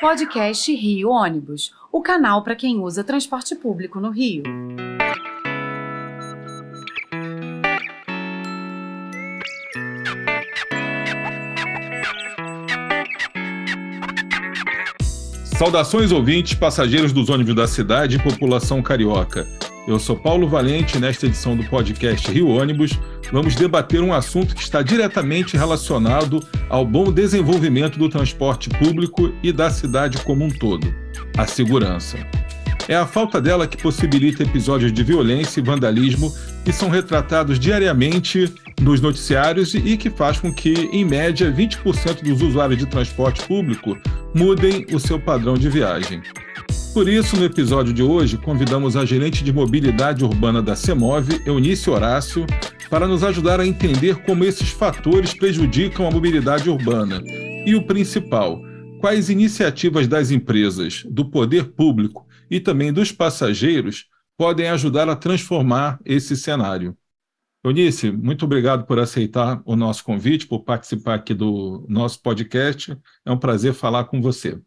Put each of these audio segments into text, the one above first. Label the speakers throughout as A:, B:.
A: Podcast Rio Ônibus, o canal para quem usa transporte público no Rio.
B: Saudações ouvintes, passageiros dos ônibus da cidade e população carioca. Eu sou Paulo Valente e nesta edição do podcast Rio Ônibus vamos debater um assunto que está diretamente relacionado ao bom desenvolvimento do transporte público e da cidade como um todo: a segurança. É a falta dela que possibilita episódios de violência e vandalismo que são retratados diariamente nos noticiários e que faz com que, em média, 20% dos usuários de transporte público mudem o seu padrão de viagem. Por isso, no episódio de hoje, convidamos a gerente de mobilidade urbana da CEMOV, Eunice Horácio, para nos ajudar a entender como esses fatores prejudicam a mobilidade urbana. E o principal, quais iniciativas das empresas, do poder público e também dos passageiros podem ajudar a transformar esse cenário. Eunice, muito obrigado por aceitar o nosso convite, por participar aqui do nosso podcast. É um prazer falar com você.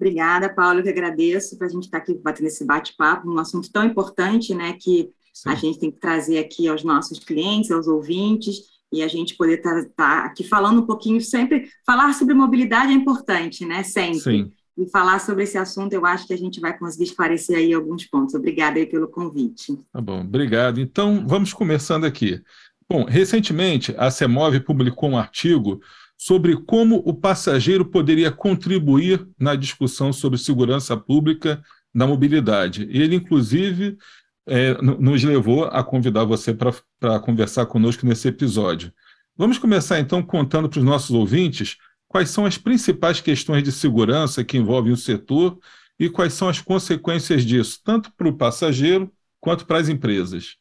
C: Obrigada, Paulo, eu que agradeço para a gente estar aqui batendo esse bate-papo, um assunto tão importante, né, que Sim. a gente tem que trazer aqui aos nossos clientes, aos ouvintes, e a gente poder estar tá, tá aqui falando um pouquinho, sempre, falar sobre mobilidade é importante, né, sempre. Sim. E falar sobre esse assunto, eu acho que a gente vai conseguir esclarecer aí alguns pontos. Obrigada aí pelo convite.
B: Tá bom, obrigado. Então, vamos começando aqui. Bom, recentemente, a CEMOV publicou um artigo sobre como o passageiro poderia contribuir na discussão sobre segurança pública na mobilidade. Ele, inclusive, é, nos levou a convidar você para conversar conosco nesse episódio. Vamos começar, então, contando para os nossos ouvintes quais são as principais questões de segurança que envolvem o setor e quais são as consequências disso, tanto para o passageiro quanto para as empresas.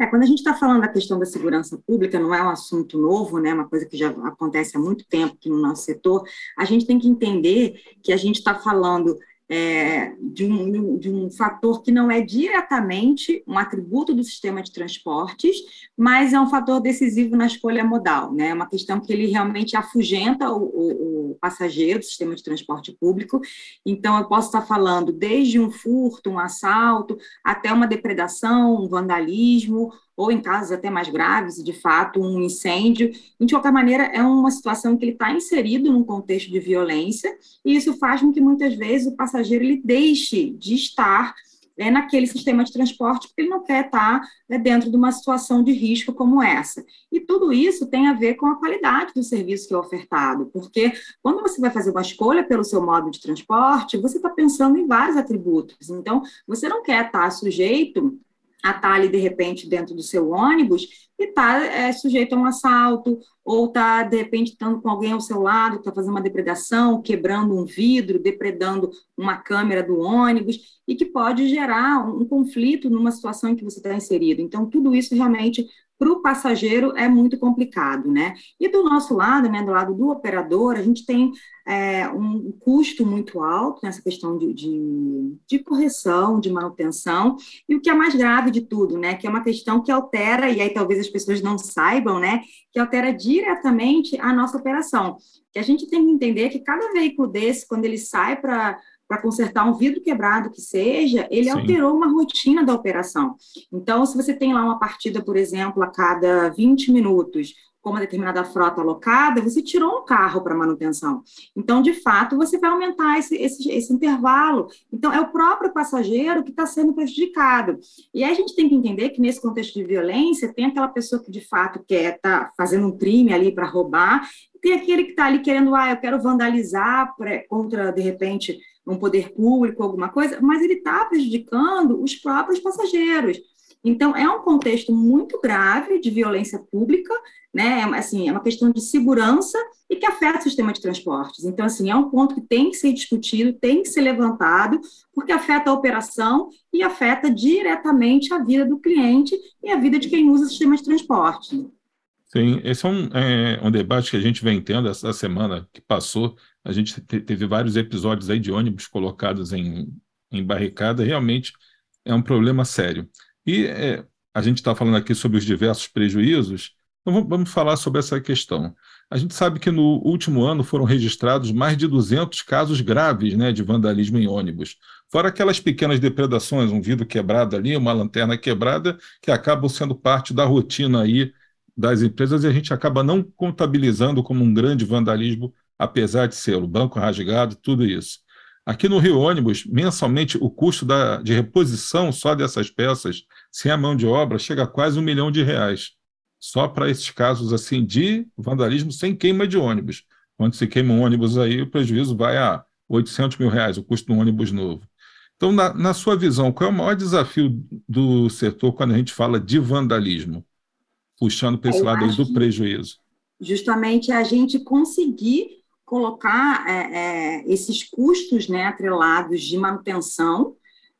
C: É, quando a gente está falando da questão da segurança pública, não é um assunto novo, né, uma coisa que já acontece há muito tempo aqui no nosso setor, a gente tem que entender que a gente está falando é, de, um, de um fator que não é diretamente um atributo do sistema de transportes, mas é um fator decisivo na escolha modal, né? É uma questão que ele realmente afugenta o, o, o passageiro do sistema de transporte público. Então, eu posso estar falando desde um furto, um assalto, até uma depredação, um vandalismo, ou em casos até mais graves, de fato, um incêndio. De qualquer maneira, é uma situação que ele está inserido num contexto de violência, e isso faz com que muitas vezes o passageiro ele deixe de estar é, naquele sistema de transporte, porque ele não quer estar né, dentro de uma situação de risco como essa. E tudo isso tem a ver com a qualidade do serviço que é ofertado, porque quando você vai fazer uma escolha pelo seu modo de transporte, você está pensando em vários atributos. Então, você não quer estar sujeito a estar ali, de repente, dentro do seu ônibus e está é, sujeito a um assalto, ou está, de repente, estando com alguém ao seu lado, está fazendo uma depredação, quebrando um vidro, depredando uma câmera do ônibus, e que pode gerar um, um conflito numa situação em que você está inserido. Então, tudo isso realmente para o passageiro é muito complicado, né? E do nosso lado, né, do lado do operador, a gente tem é, um custo muito alto nessa questão de, de, de, correção, de manutenção, e o que é mais grave de tudo, né, que é uma questão que altera, e aí talvez as pessoas não saibam, né, que altera diretamente a nossa operação. Que a gente tem que entender que cada veículo desse, quando ele sai para para consertar um vidro quebrado que seja, ele Sim. alterou uma rotina da operação. Então, se você tem lá uma partida, por exemplo, a cada 20 minutos, com uma determinada frota alocada, você tirou um carro para manutenção. Então, de fato, você vai aumentar esse, esse, esse intervalo. Então, é o próprio passageiro que está sendo prejudicado. E aí a gente tem que entender que, nesse contexto de violência, tem aquela pessoa que, de fato, quer estar tá fazendo um crime ali para roubar, e tem aquele que está ali querendo, ah, eu quero vandalizar contra, de repente, um poder público, alguma coisa, mas ele está prejudicando os próprios passageiros. Então, é um contexto muito grave de violência pública, né? É, assim, é uma questão de segurança e que afeta o sistema de transportes. Então, assim, é um ponto que tem que ser discutido, tem que ser levantado, porque afeta a operação e afeta diretamente a vida do cliente e a vida de quem usa o sistema de transporte.
B: Sim, esse é um, é um debate que a gente vem tendo essa semana que passou a gente teve vários episódios aí de ônibus colocados em, em barricada, realmente é um problema sério. E é, a gente está falando aqui sobre os diversos prejuízos, Então, vamos falar sobre essa questão. A gente sabe que no último ano foram registrados mais de 200 casos graves né, de vandalismo em ônibus. Fora aquelas pequenas depredações, um vidro quebrado ali, uma lanterna quebrada, que acabam sendo parte da rotina aí das empresas e a gente acaba não contabilizando como um grande vandalismo, apesar de ser o banco rasgado, tudo isso. Aqui no Rio Ônibus, mensalmente, o custo da, de reposição só dessas peças, sem a mão de obra, chega a quase um milhão de reais. Só para esses casos assim de vandalismo sem queima de ônibus. Quando se queima um ônibus aí, o prejuízo vai a 800 mil reais, o custo de um ônibus novo. Então, na, na sua visão, qual é o maior desafio do setor quando a gente fala de vandalismo? Puxando para esse lado aí do prejuízo.
C: Justamente a gente conseguir colocar é, é, esses custos né, atrelados de manutenção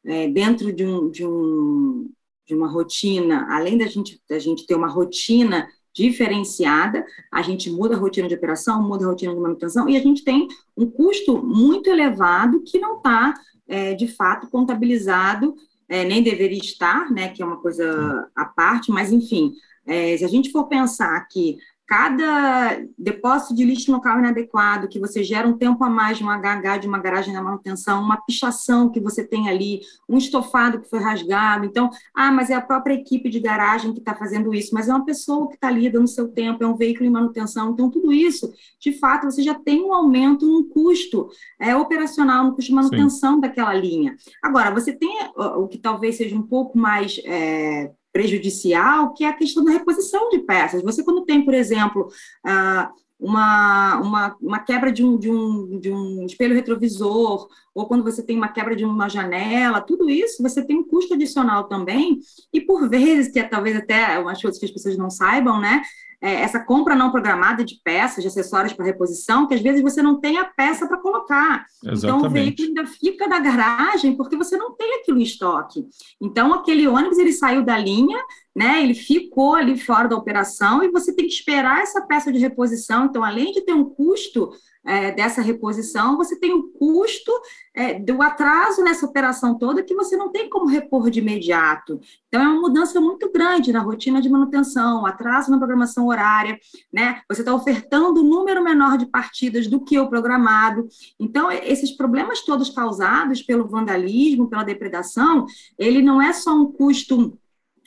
C: é, dentro de, um, de, um, de uma rotina, além da gente, da gente ter uma rotina diferenciada, a gente muda a rotina de operação, muda a rotina de manutenção, e a gente tem um custo muito elevado que não está, é, de fato, contabilizado, é, nem deveria estar, né, que é uma coisa à parte, mas, enfim, é, se a gente for pensar que cada depósito de lixo local inadequado, que você gera um tempo a mais de um HH de uma garagem da manutenção, uma pichação que você tem ali, um estofado que foi rasgado. Então, ah, mas é a própria equipe de garagem que está fazendo isso, mas é uma pessoa que está ali dando seu tempo, é um veículo em manutenção. Então, tudo isso, de fato, você já tem um aumento no custo é, operacional, no custo de manutenção Sim. daquela linha. Agora, você tem o que talvez seja um pouco mais. É, prejudicial, que é a questão da reposição de peças. Você, quando tem, por exemplo, ah, uma, uma, uma quebra de um, de, um, de um espelho retrovisor, ou quando você tem uma quebra de uma janela, tudo isso você tem um custo adicional também, e por vezes, que é talvez até umas coisas que as pessoas não saibam, né? É, essa compra não programada de peças, de acessórios para reposição, que às vezes você não tem a peça para colocar. Exatamente. Então, o veículo ainda fica na garagem porque você não tem aquilo em estoque. Então, aquele ônibus, ele saiu da linha, né, ele ficou ali fora da operação e você tem que esperar essa peça de reposição. Então, além de ter um custo é, dessa reposição, você tem o custo é, do atraso nessa operação toda que você não tem como repor de imediato. Então, é uma mudança muito grande na rotina de manutenção, atraso na programação horária, né? Você está ofertando um número menor de partidas do que o programado. Então, esses problemas todos causados pelo vandalismo, pela depredação, ele não é só um custo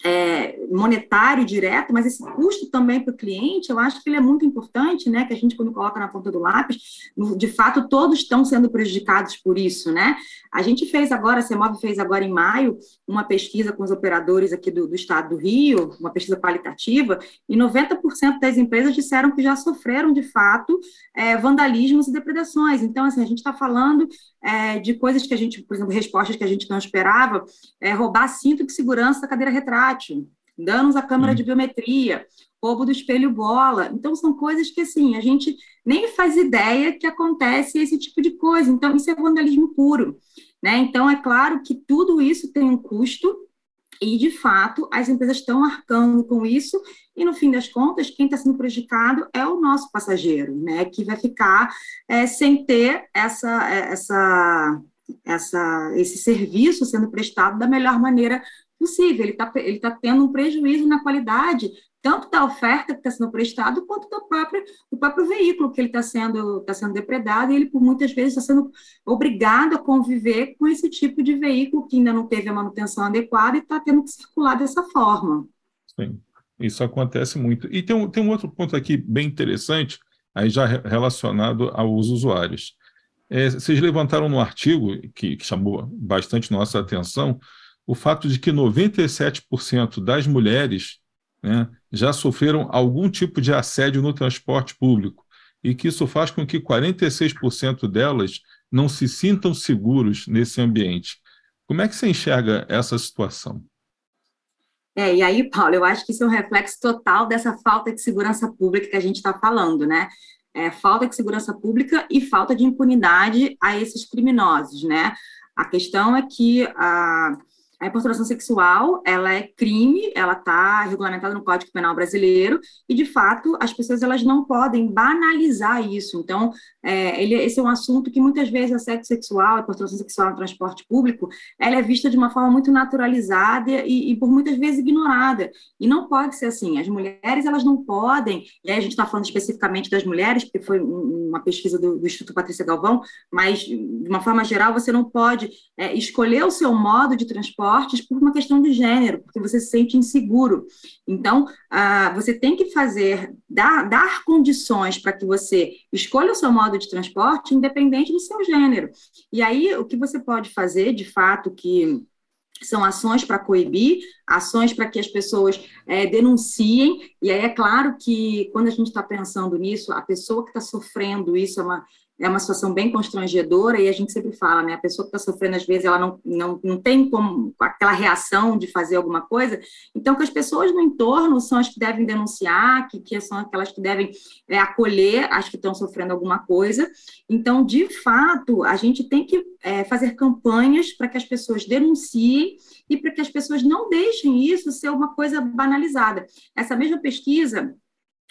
C: é, monetário direto, mas esse custo também para o cliente, eu acho que ele é muito importante, né? Que a gente, quando coloca na ponta do lápis, de fato, todos estão sendo prejudicados por isso, né? A gente fez agora, a CEMOV fez agora em maio, uma pesquisa com os operadores aqui do, do estado do Rio, uma pesquisa qualitativa, e 90% das empresas disseram que já sofreram, de fato, é, vandalismos e depredações. Então, assim, a gente está falando é, de coisas que a gente, por exemplo, respostas que a gente não esperava, é, roubar cinto de segurança da cadeira retrátil, danos à câmera hum. de biometria, roubo do espelho bola. Então, são coisas que, assim, a gente nem faz ideia que acontece esse tipo de coisa. Então, isso é vandalismo puro. Né? Então, é claro que tudo isso tem um custo, e, de fato, as empresas estão arcando com isso, e no fim das contas, quem está sendo prejudicado é o nosso passageiro, né? Que vai ficar é, sem ter essa, é, essa, essa, esse serviço sendo prestado da melhor maneira possível. Ele está ele tá tendo um prejuízo na qualidade tanto da oferta que está sendo prestado, quanto do próprio, do próprio veículo que ele está sendo, tá sendo depredado, e ele, por muitas vezes, está sendo obrigado a conviver com esse tipo de veículo que ainda não teve a manutenção adequada e está tendo que circular dessa forma.
B: Sim, isso acontece muito. E tem um, tem um outro ponto aqui bem interessante, aí já relacionado aos usuários. É, vocês levantaram no artigo, que, que chamou bastante nossa atenção, o fato de que 97% das mulheres né, já sofreram algum tipo de assédio no transporte público e que isso faz com que 46% delas não se sintam seguros nesse ambiente. Como é que você enxerga essa situação?
C: É, e aí, Paulo, eu acho que isso é um reflexo total dessa falta de segurança pública que a gente está falando, né? É, falta de segurança pública e falta de impunidade a esses criminosos, né? A questão é que a, a importunação sexual, ela é crime, ela está regulamentada no Código Penal Brasileiro, e, de fato, as pessoas elas não podem banalizar isso. Então, é, ele, esse é um assunto que, muitas vezes, a sexo sexual, a importunação sexual no transporte público, ela é vista de uma forma muito naturalizada e, e, por muitas vezes, ignorada. E não pode ser assim. As mulheres, elas não podem, e aí a gente está falando especificamente das mulheres, porque foi uma pesquisa do, do Instituto Patrícia Galvão, mas, de uma forma geral, você não pode é, escolher o seu modo de transportes por uma questão de gênero, porque você se sente inseguro. Então, ah, você tem que fazer, dar, dar condições para que você escolha o seu modo de transporte, independente do seu gênero. E aí, o que você pode fazer, de fato, que são ações para coibir, ações para que as pessoas é, denunciem, e aí é claro que quando a gente está pensando nisso, a pessoa que está sofrendo isso é uma, é uma situação bem constrangedora e a gente sempre fala, né? A pessoa que está sofrendo, às vezes, ela não, não, não tem como aquela reação de fazer alguma coisa. Então, que as pessoas no entorno são as que devem denunciar, que, que são aquelas que devem é, acolher as que estão sofrendo alguma coisa. Então, de fato, a gente tem que é, fazer campanhas para que as pessoas denunciem e para que as pessoas não deixem isso ser uma coisa banalizada. Essa mesma pesquisa,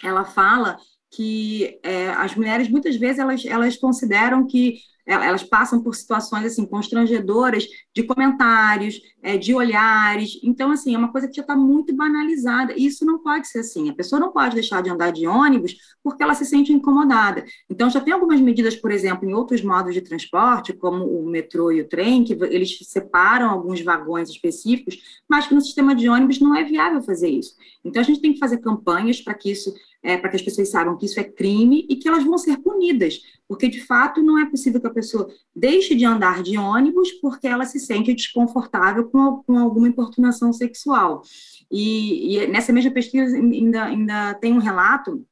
C: ela fala que é, as mulheres muitas vezes elas, elas consideram que elas passam por situações assim constrangedoras de comentários, é, de olhares. Então, assim, é uma coisa que já está muito banalizada. E isso não pode ser assim. A pessoa não pode deixar de andar de ônibus porque ela se sente incomodada. Então, já tem algumas medidas, por exemplo, em outros modos de transporte, como o metrô e o trem, que eles separam alguns vagões específicos, mas que no sistema de ônibus não é viável fazer isso. Então, a gente tem que fazer campanhas para que isso é, para que as pessoas saibam que isso é crime e que elas vão ser punidas, porque de fato não é possível que a pessoa deixe de andar de ônibus porque ela se sente desconfortável com, com alguma importunação sexual. E, e, nessa mesma pesquisa ainda, ainda tem um relato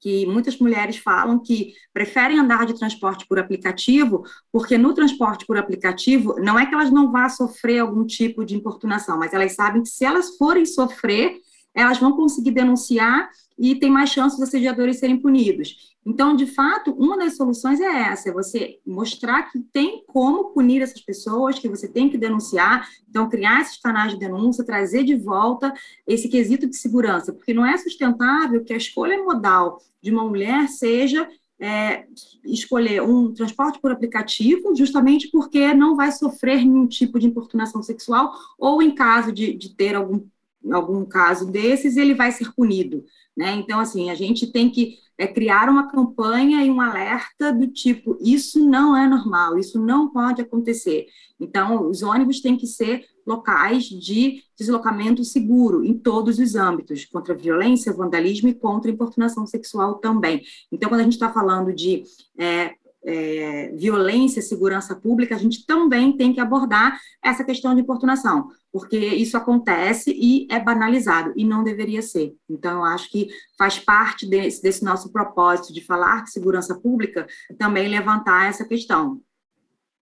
C: que muitas mulheres falam que preferem andar de transporte por aplicativo, porque no transporte por aplicativo não é que elas não vá sofrer algum tipo de importunação, mas elas sabem que se elas forem sofrer, elas vão conseguir denunciar e tem mais chances dos assediadores serem punidos. Então, de fato, uma das soluções é essa: é você mostrar que tem como punir essas pessoas, que você tem que denunciar, então criar esses canais de denúncia, trazer de volta esse quesito de segurança, porque não é sustentável que a escolha modal de uma mulher seja é, escolher um transporte por aplicativo, justamente porque não vai sofrer nenhum tipo de importunação sexual, ou em caso de, de ter algum, algum caso desses, ele vai ser punido. Né? Então, assim, a gente tem que é, criar uma campanha e um alerta do tipo: isso não é normal, isso não pode acontecer. Então, os ônibus têm que ser locais de deslocamento seguro em todos os âmbitos, contra violência, vandalismo e contra importunação sexual também. Então, quando a gente está falando de é, é, violência e segurança pública, a gente também tem que abordar essa questão de importunação, porque isso acontece e é banalizado, e não deveria ser. Então, eu acho que faz parte desse, desse nosso propósito de falar de segurança pública também levantar essa questão.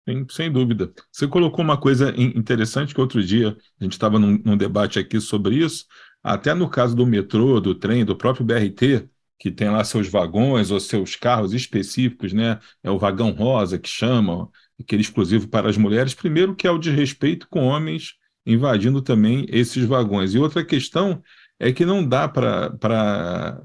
B: Sem, sem dúvida. Você colocou uma coisa interessante que outro dia a gente estava num, num debate aqui sobre isso, até no caso do metrô, do trem, do próprio BRT, que tem lá seus vagões ou seus carros específicos, né? É o vagão rosa que chamam, aquele exclusivo para as mulheres. Primeiro, que é o desrespeito com homens invadindo também esses vagões. E outra questão é que não dá para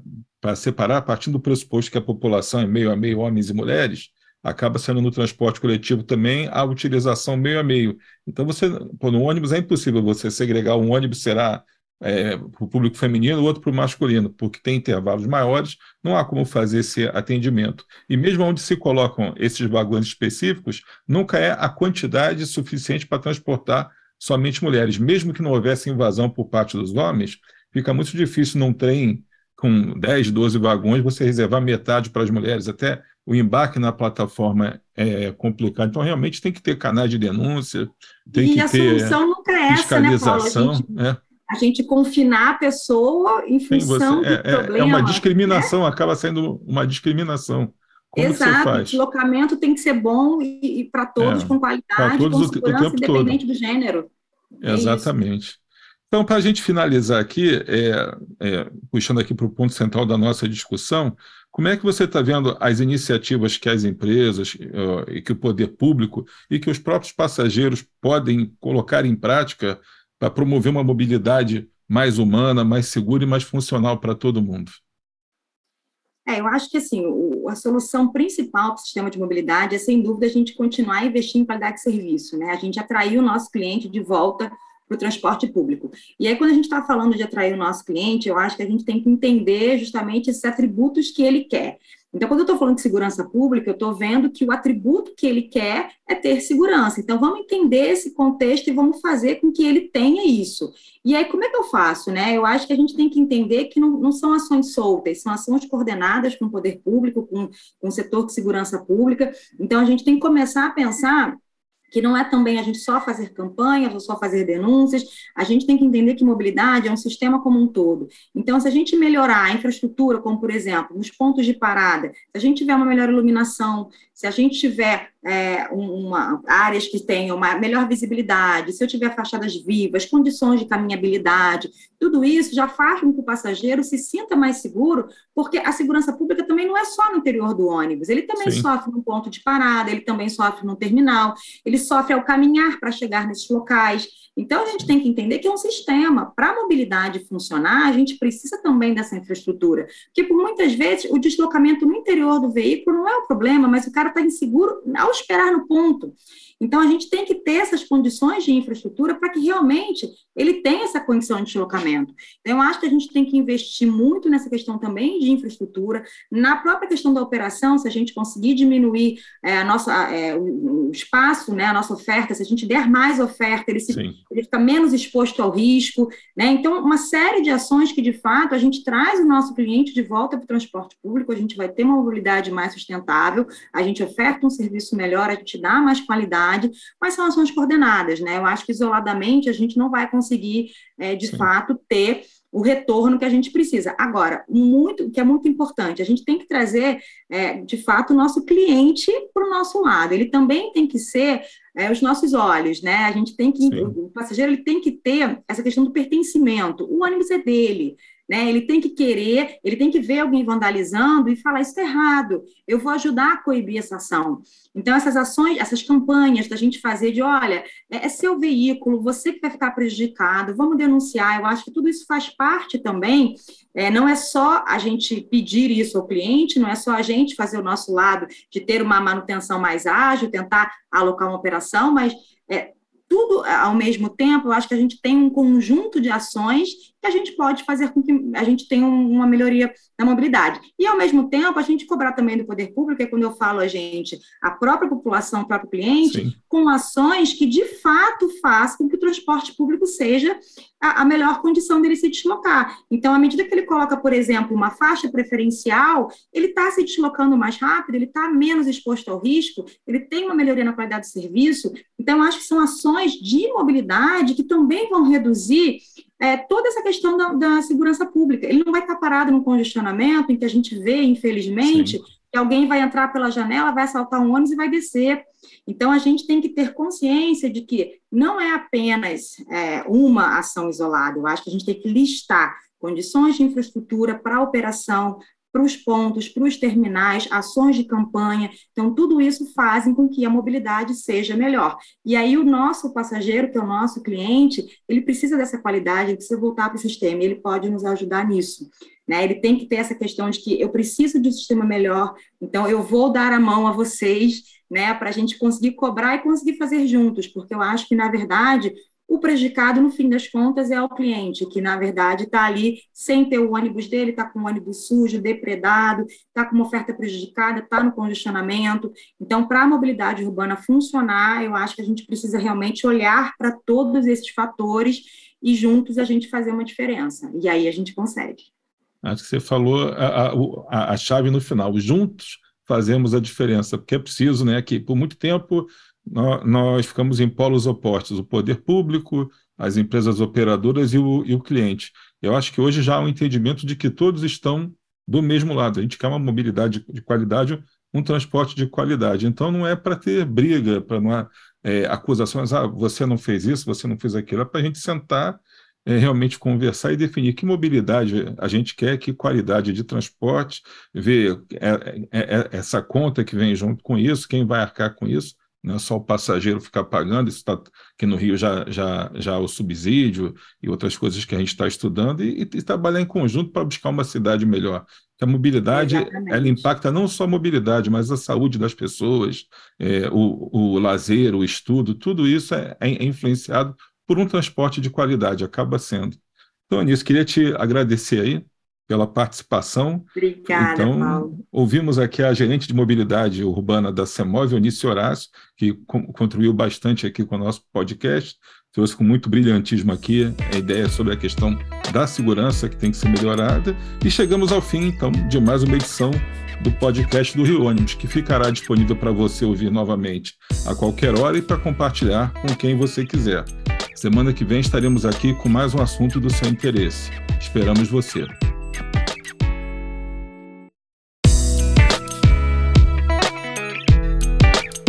B: separar, partindo do pressuposto que a população é meio a meio homens e mulheres, acaba sendo no transporte coletivo também a utilização meio a meio. Então, você, pô, no ônibus é impossível você segregar um ônibus, será é, para o público feminino, o outro para o masculino, porque tem intervalos maiores, não há como fazer esse atendimento. E mesmo onde se colocam esses vagões específicos, nunca é a quantidade suficiente para transportar somente mulheres. Mesmo que não houvesse invasão por parte dos homens, fica muito difícil num trem com 10, 12 vagões você reservar metade para as mulheres, até o embarque na plataforma é complicado. Então, realmente tem que ter canais de denúncia, tem e que ter. E a solução nunca é essa, né, Paulo? A gente,
C: é a gente confinar a pessoa em função Sim,
B: você,
C: é, do problema.
B: É uma discriminação, né? acaba sendo uma discriminação. Como Exato, o
C: deslocamento tem que ser bom e, e para todos é, com qualidade, todos com segurança, independente todo. do gênero.
B: É Exatamente. Então, para a gente finalizar aqui, é, é, puxando aqui para o ponto central da nossa discussão, como é que você está vendo as iniciativas que as empresas e que o poder público e que os próprios passageiros podem colocar em prática para promover uma mobilidade mais humana, mais segura e mais funcional para todo mundo?
C: É, eu acho que assim, o, a solução principal para o sistema de mobilidade é, sem dúvida, a gente continuar a investir em qualidade de serviço, né? A gente atrair o nosso cliente de volta para o transporte público. E aí, quando a gente está falando de atrair o nosso cliente, eu acho que a gente tem que entender justamente esses atributos que ele quer. Então, quando eu estou falando de segurança pública, eu estou vendo que o atributo que ele quer é ter segurança. Então, vamos entender esse contexto e vamos fazer com que ele tenha isso. E aí, como é que eu faço? Né? Eu acho que a gente tem que entender que não, não são ações soltas, são ações coordenadas com o poder público, com, com o setor de segurança pública. Então, a gente tem que começar a pensar que não é também a gente só fazer campanhas ou só fazer denúncias, a gente tem que entender que mobilidade é um sistema como um todo. Então, se a gente melhorar a infraestrutura, como por exemplo, nos pontos de parada, se a gente tiver uma melhor iluminação, se a gente tiver é, uma, áreas que tenham uma melhor visibilidade, se eu tiver fachadas vivas, condições de caminhabilidade, tudo isso já faz com que o passageiro se sinta mais seguro, porque a segurança pública também não é só no interior do ônibus, ele também Sim. sofre no ponto de parada, ele também sofre no terminal, ele sofre ao caminhar para chegar nesses locais. Então, a gente tem que entender que é um sistema. Para a mobilidade funcionar, a gente precisa também dessa infraestrutura. Porque, por muitas vezes, o deslocamento no interior do veículo não é o problema, mas o cara está inseguro ao esperar no ponto. Então, a gente tem que ter essas condições de infraestrutura para que realmente ele tenha essa condição de deslocamento. Então, eu acho que a gente tem que investir muito nessa questão também de infraestrutura, na própria questão da operação, se a gente conseguir diminuir é, a nossa, é, o, espaço, né, a nossa oferta, se a gente der mais oferta, ele, se, ele fica menos exposto ao risco. Né? Então, uma série de ações que, de fato, a gente traz o nosso cliente de volta para o transporte público, a gente vai ter uma mobilidade mais sustentável, a gente oferta um serviço melhor, a gente dá mais qualidade mas são ações coordenadas, né? Eu acho que isoladamente a gente não vai conseguir, é, de Sim. fato, ter o retorno que a gente precisa. Agora, muito, que é muito importante, a gente tem que trazer, é, de fato, o nosso cliente para o nosso lado. Ele também tem que ser é, os nossos olhos, né? A gente tem que, Sim. o passageiro ele tem que ter essa questão do pertencimento. O ônibus é dele. Né? Ele tem que querer, ele tem que ver alguém vandalizando e falar: isso está errado, eu vou ajudar a coibir essa ação. Então, essas ações, essas campanhas da gente fazer de: olha, é, é seu veículo, você que vai ficar prejudicado, vamos denunciar. Eu acho que tudo isso faz parte também. É, não é só a gente pedir isso ao cliente, não é só a gente fazer o nosso lado de ter uma manutenção mais ágil, tentar alocar uma operação, mas é, tudo ao mesmo tempo, eu acho que a gente tem um conjunto de ações a gente pode fazer com que a gente tenha uma melhoria na mobilidade. E, ao mesmo tempo, a gente cobrar também do poder público, é quando eu falo a gente, a própria população, o próprio cliente, Sim. com ações que, de fato, façam com que o transporte público seja a, a melhor condição dele se deslocar. Então, à medida que ele coloca, por exemplo, uma faixa preferencial, ele está se deslocando mais rápido, ele está menos exposto ao risco, ele tem uma melhoria na qualidade do serviço. Então, acho que são ações de mobilidade que também vão reduzir é, toda essa questão da, da, segurança pública. Ele não vai estar parado no congestionamento, em que a gente vê, infelizmente, Sim. que alguém vai entrar pela janela, vai assaltar um ônibus e vai descer. Então, a gente tem que ter consciência de que não é apenas é, uma ação isolada. Eu acho que a gente tem que listar condições de infraestrutura para a operação, para os pontos, para os terminais, ações de campanha. Então, tudo isso fazem com que a mobilidade seja melhor. E aí, o nosso passageiro, que é o nosso cliente, ele precisa dessa qualidade, ele precisa voltar para o sistema, ele pode nos ajudar nisso. Né? Ele tem que ter essa questão de que eu preciso de um sistema melhor, então eu vou dar a mão a vocês, né, para a gente conseguir cobrar e conseguir fazer juntos, porque eu acho que, na verdade, o prejudicado, no fim das contas, é o cliente, que, na verdade, está ali sem ter o ônibus dele, está com o ônibus sujo, depredado, está com uma oferta prejudicada, está no congestionamento. Então, para a mobilidade urbana funcionar, eu acho que a gente precisa realmente olhar para todos esses fatores e juntos a gente fazer uma diferença. E aí a gente consegue.
B: Acho que você falou a, a, a chave no final. Juntos fazemos a diferença, porque é preciso, né, que por muito tempo nós ficamos em polos opostos, o poder público, as empresas operadoras e o, e o cliente. Eu acho que hoje já há um entendimento de que todos estão do mesmo lado. A gente quer uma mobilidade de qualidade, um transporte de qualidade. Então, não é para ter briga, para não há é, acusações, ah, você não fez isso, você não fez aquilo. É para a gente sentar, é, realmente conversar e definir que mobilidade a gente quer, que qualidade de transporte, ver é, é, é essa conta que vem junto com isso, quem vai arcar com isso não é só o passageiro ficar pagando, isso está aqui no Rio já, já, já o subsídio e outras coisas que a gente está estudando, e, e, trabalhar em conjunto para buscar uma cidade melhor. Porque a mobilidade, Exatamente. ela impacta não só a mobilidade, mas a saúde das pessoas, é, o, o lazer, o estudo, tudo isso é, é influenciado por um transporte de qualidade, acaba sendo. Então, Anísio, queria te agradecer aí pela participação.
C: Obrigada, então, Paulo.
B: Ouvimos aqui a gerente de mobilidade urbana da CEMOV, Eunice Horácio, que contribuiu bastante aqui com o nosso podcast, trouxe com muito brilhantismo aqui a ideia sobre a questão da segurança que tem que ser melhorada. E chegamos ao fim, então, de mais uma edição do podcast do Rio Ônibus, que ficará disponível para você ouvir novamente a qualquer hora e para compartilhar com quem você quiser. Semana que vem estaremos aqui com mais um assunto do seu interesse. Esperamos você.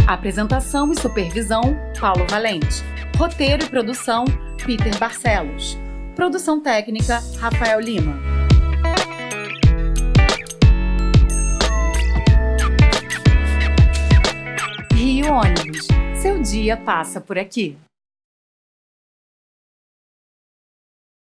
A: Apresentação e supervisão: Paulo Valente. Roteiro e produção: Peter Barcelos. Produção técnica: Rafael Lima. Rio Ônibus. Seu dia passa por aqui.